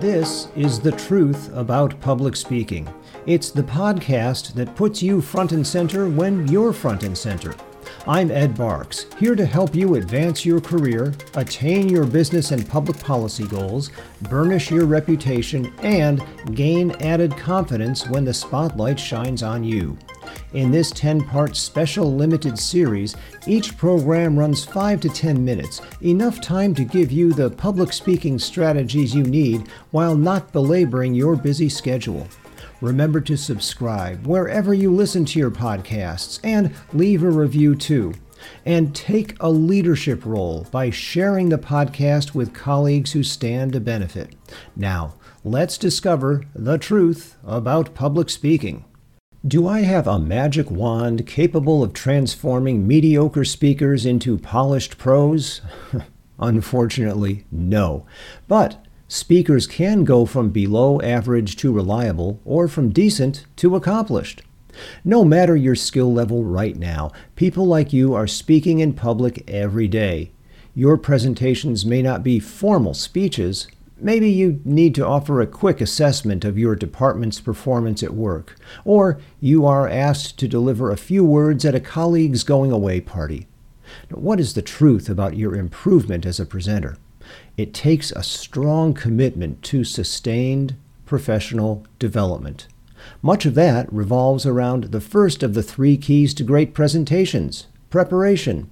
This is The Truth About Public Speaking. It's the podcast that puts you front and center when you're front and center. I'm Ed Barks, here to help you advance your career, attain your business and public policy goals, burnish your reputation, and gain added confidence when the spotlight shines on you. In this 10 part special limited series, each program runs 5 to 10 minutes, enough time to give you the public speaking strategies you need while not belaboring your busy schedule. Remember to subscribe wherever you listen to your podcasts and leave a review too. And take a leadership role by sharing the podcast with colleagues who stand to benefit. Now, let's discover the truth about public speaking. Do I have a magic wand capable of transforming mediocre speakers into polished pros? Unfortunately, no. But speakers can go from below average to reliable or from decent to accomplished. No matter your skill level right now, people like you are speaking in public every day. Your presentations may not be formal speeches, Maybe you need to offer a quick assessment of your department's performance at work, or you are asked to deliver a few words at a colleague's going away party. Now, what is the truth about your improvement as a presenter? It takes a strong commitment to sustained professional development. Much of that revolves around the first of the three keys to great presentations preparation.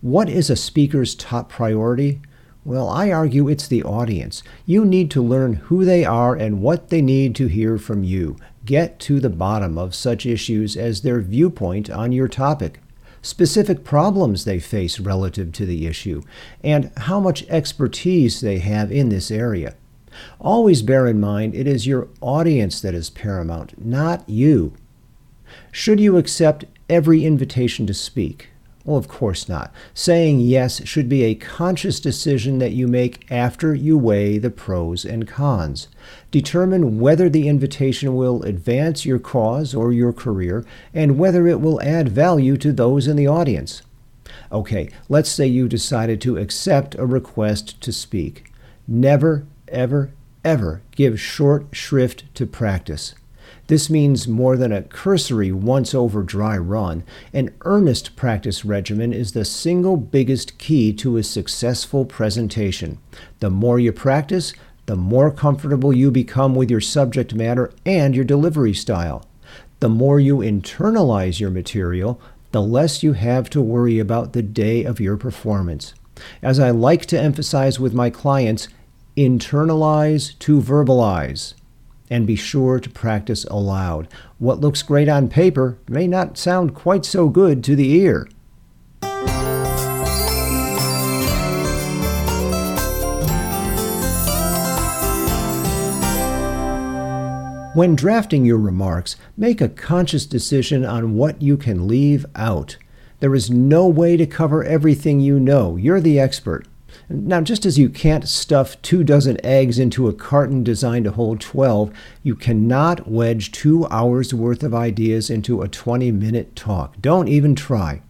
What is a speaker's top priority? Well, I argue it's the audience. You need to learn who they are and what they need to hear from you. Get to the bottom of such issues as their viewpoint on your topic, specific problems they face relative to the issue, and how much expertise they have in this area. Always bear in mind it is your audience that is paramount, not you. Should you accept every invitation to speak? Well, of course not. Saying yes should be a conscious decision that you make after you weigh the pros and cons. Determine whether the invitation will advance your cause or your career and whether it will add value to those in the audience. Okay, let's say you decided to accept a request to speak. Never, ever, ever give short shrift to practice. This means more than a cursory once over dry run. An earnest practice regimen is the single biggest key to a successful presentation. The more you practice, the more comfortable you become with your subject matter and your delivery style. The more you internalize your material, the less you have to worry about the day of your performance. As I like to emphasize with my clients, internalize to verbalize and be sure to practice aloud. What looks great on paper may not sound quite so good to the ear. When drafting your remarks, make a conscious decision on what you can leave out. There is no way to cover everything you know. You're the expert. Now, just as you can't stuff two dozen eggs into a carton designed to hold 12, you cannot wedge two hours worth of ideas into a 20 minute talk. Don't even try.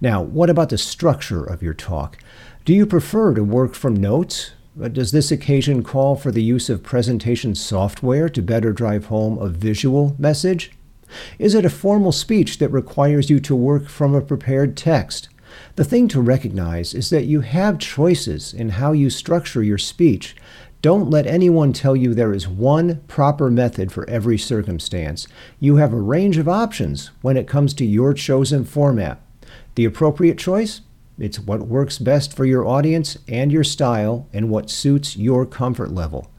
Now, what about the structure of your talk? Do you prefer to work from notes? Uh, does this occasion call for the use of presentation software to better drive home a visual message? Is it a formal speech that requires you to work from a prepared text? The thing to recognize is that you have choices in how you structure your speech. Don't let anyone tell you there is one proper method for every circumstance. You have a range of options when it comes to your chosen format. The appropriate choice? It's what works best for your audience and your style and what suits your comfort level.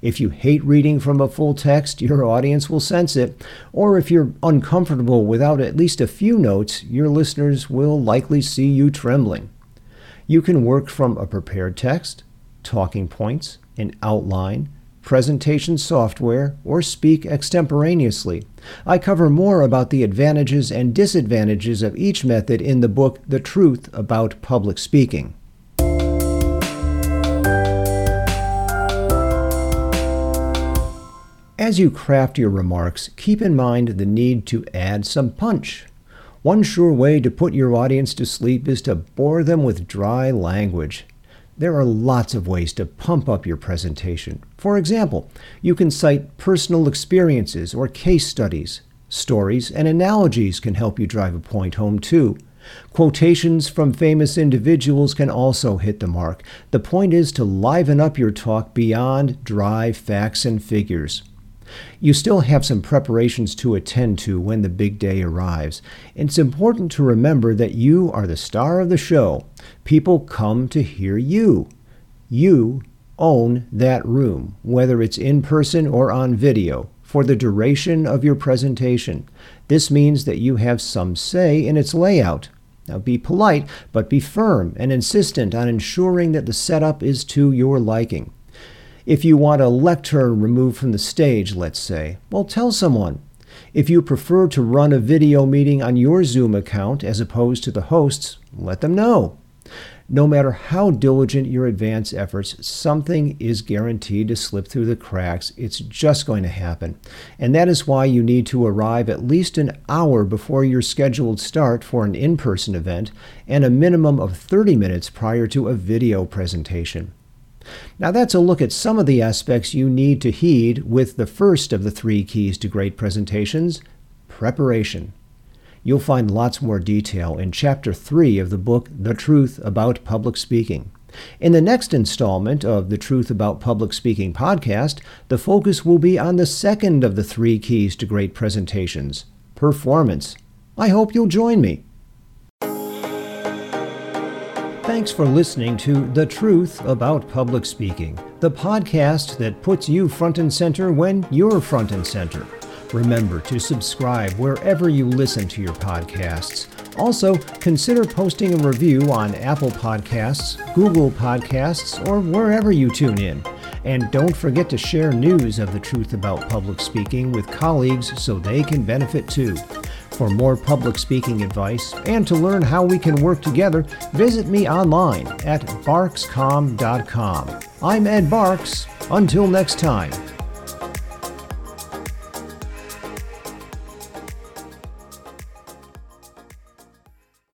If you hate reading from a full text, your audience will sense it. Or if you're uncomfortable without at least a few notes, your listeners will likely see you trembling. You can work from a prepared text, talking points, an outline, presentation software, or speak extemporaneously. I cover more about the advantages and disadvantages of each method in the book The Truth About Public Speaking. As you craft your remarks, keep in mind the need to add some punch. One sure way to put your audience to sleep is to bore them with dry language. There are lots of ways to pump up your presentation. For example, you can cite personal experiences or case studies. Stories and analogies can help you drive a point home too. Quotations from famous individuals can also hit the mark. The point is to liven up your talk beyond dry facts and figures. You still have some preparations to attend to when the big day arrives. It's important to remember that you are the star of the show. People come to hear you. You own that room, whether it's in person or on video, for the duration of your presentation. This means that you have some say in its layout. Now be polite, but be firm and insistent on ensuring that the setup is to your liking. If you want a lectern removed from the stage, let's say, well, tell someone. If you prefer to run a video meeting on your Zoom account as opposed to the host's, let them know. No matter how diligent your advance efforts, something is guaranteed to slip through the cracks. It's just going to happen. And that is why you need to arrive at least an hour before your scheduled start for an in person event and a minimum of 30 minutes prior to a video presentation. Now, that's a look at some of the aspects you need to heed with the first of the three keys to great presentations preparation. You'll find lots more detail in Chapter 3 of the book The Truth About Public Speaking. In the next installment of the Truth About Public Speaking podcast, the focus will be on the second of the three keys to great presentations performance. I hope you'll join me. Thanks for listening to The Truth About Public Speaking, the podcast that puts you front and center when you're front and center. Remember to subscribe wherever you listen to your podcasts. Also, consider posting a review on Apple Podcasts, Google Podcasts, or wherever you tune in. And don't forget to share news of the truth about public speaking with colleagues so they can benefit too. For more public speaking advice and to learn how we can work together, visit me online at barkscomm.com. I'm Ed Barks. Until next time.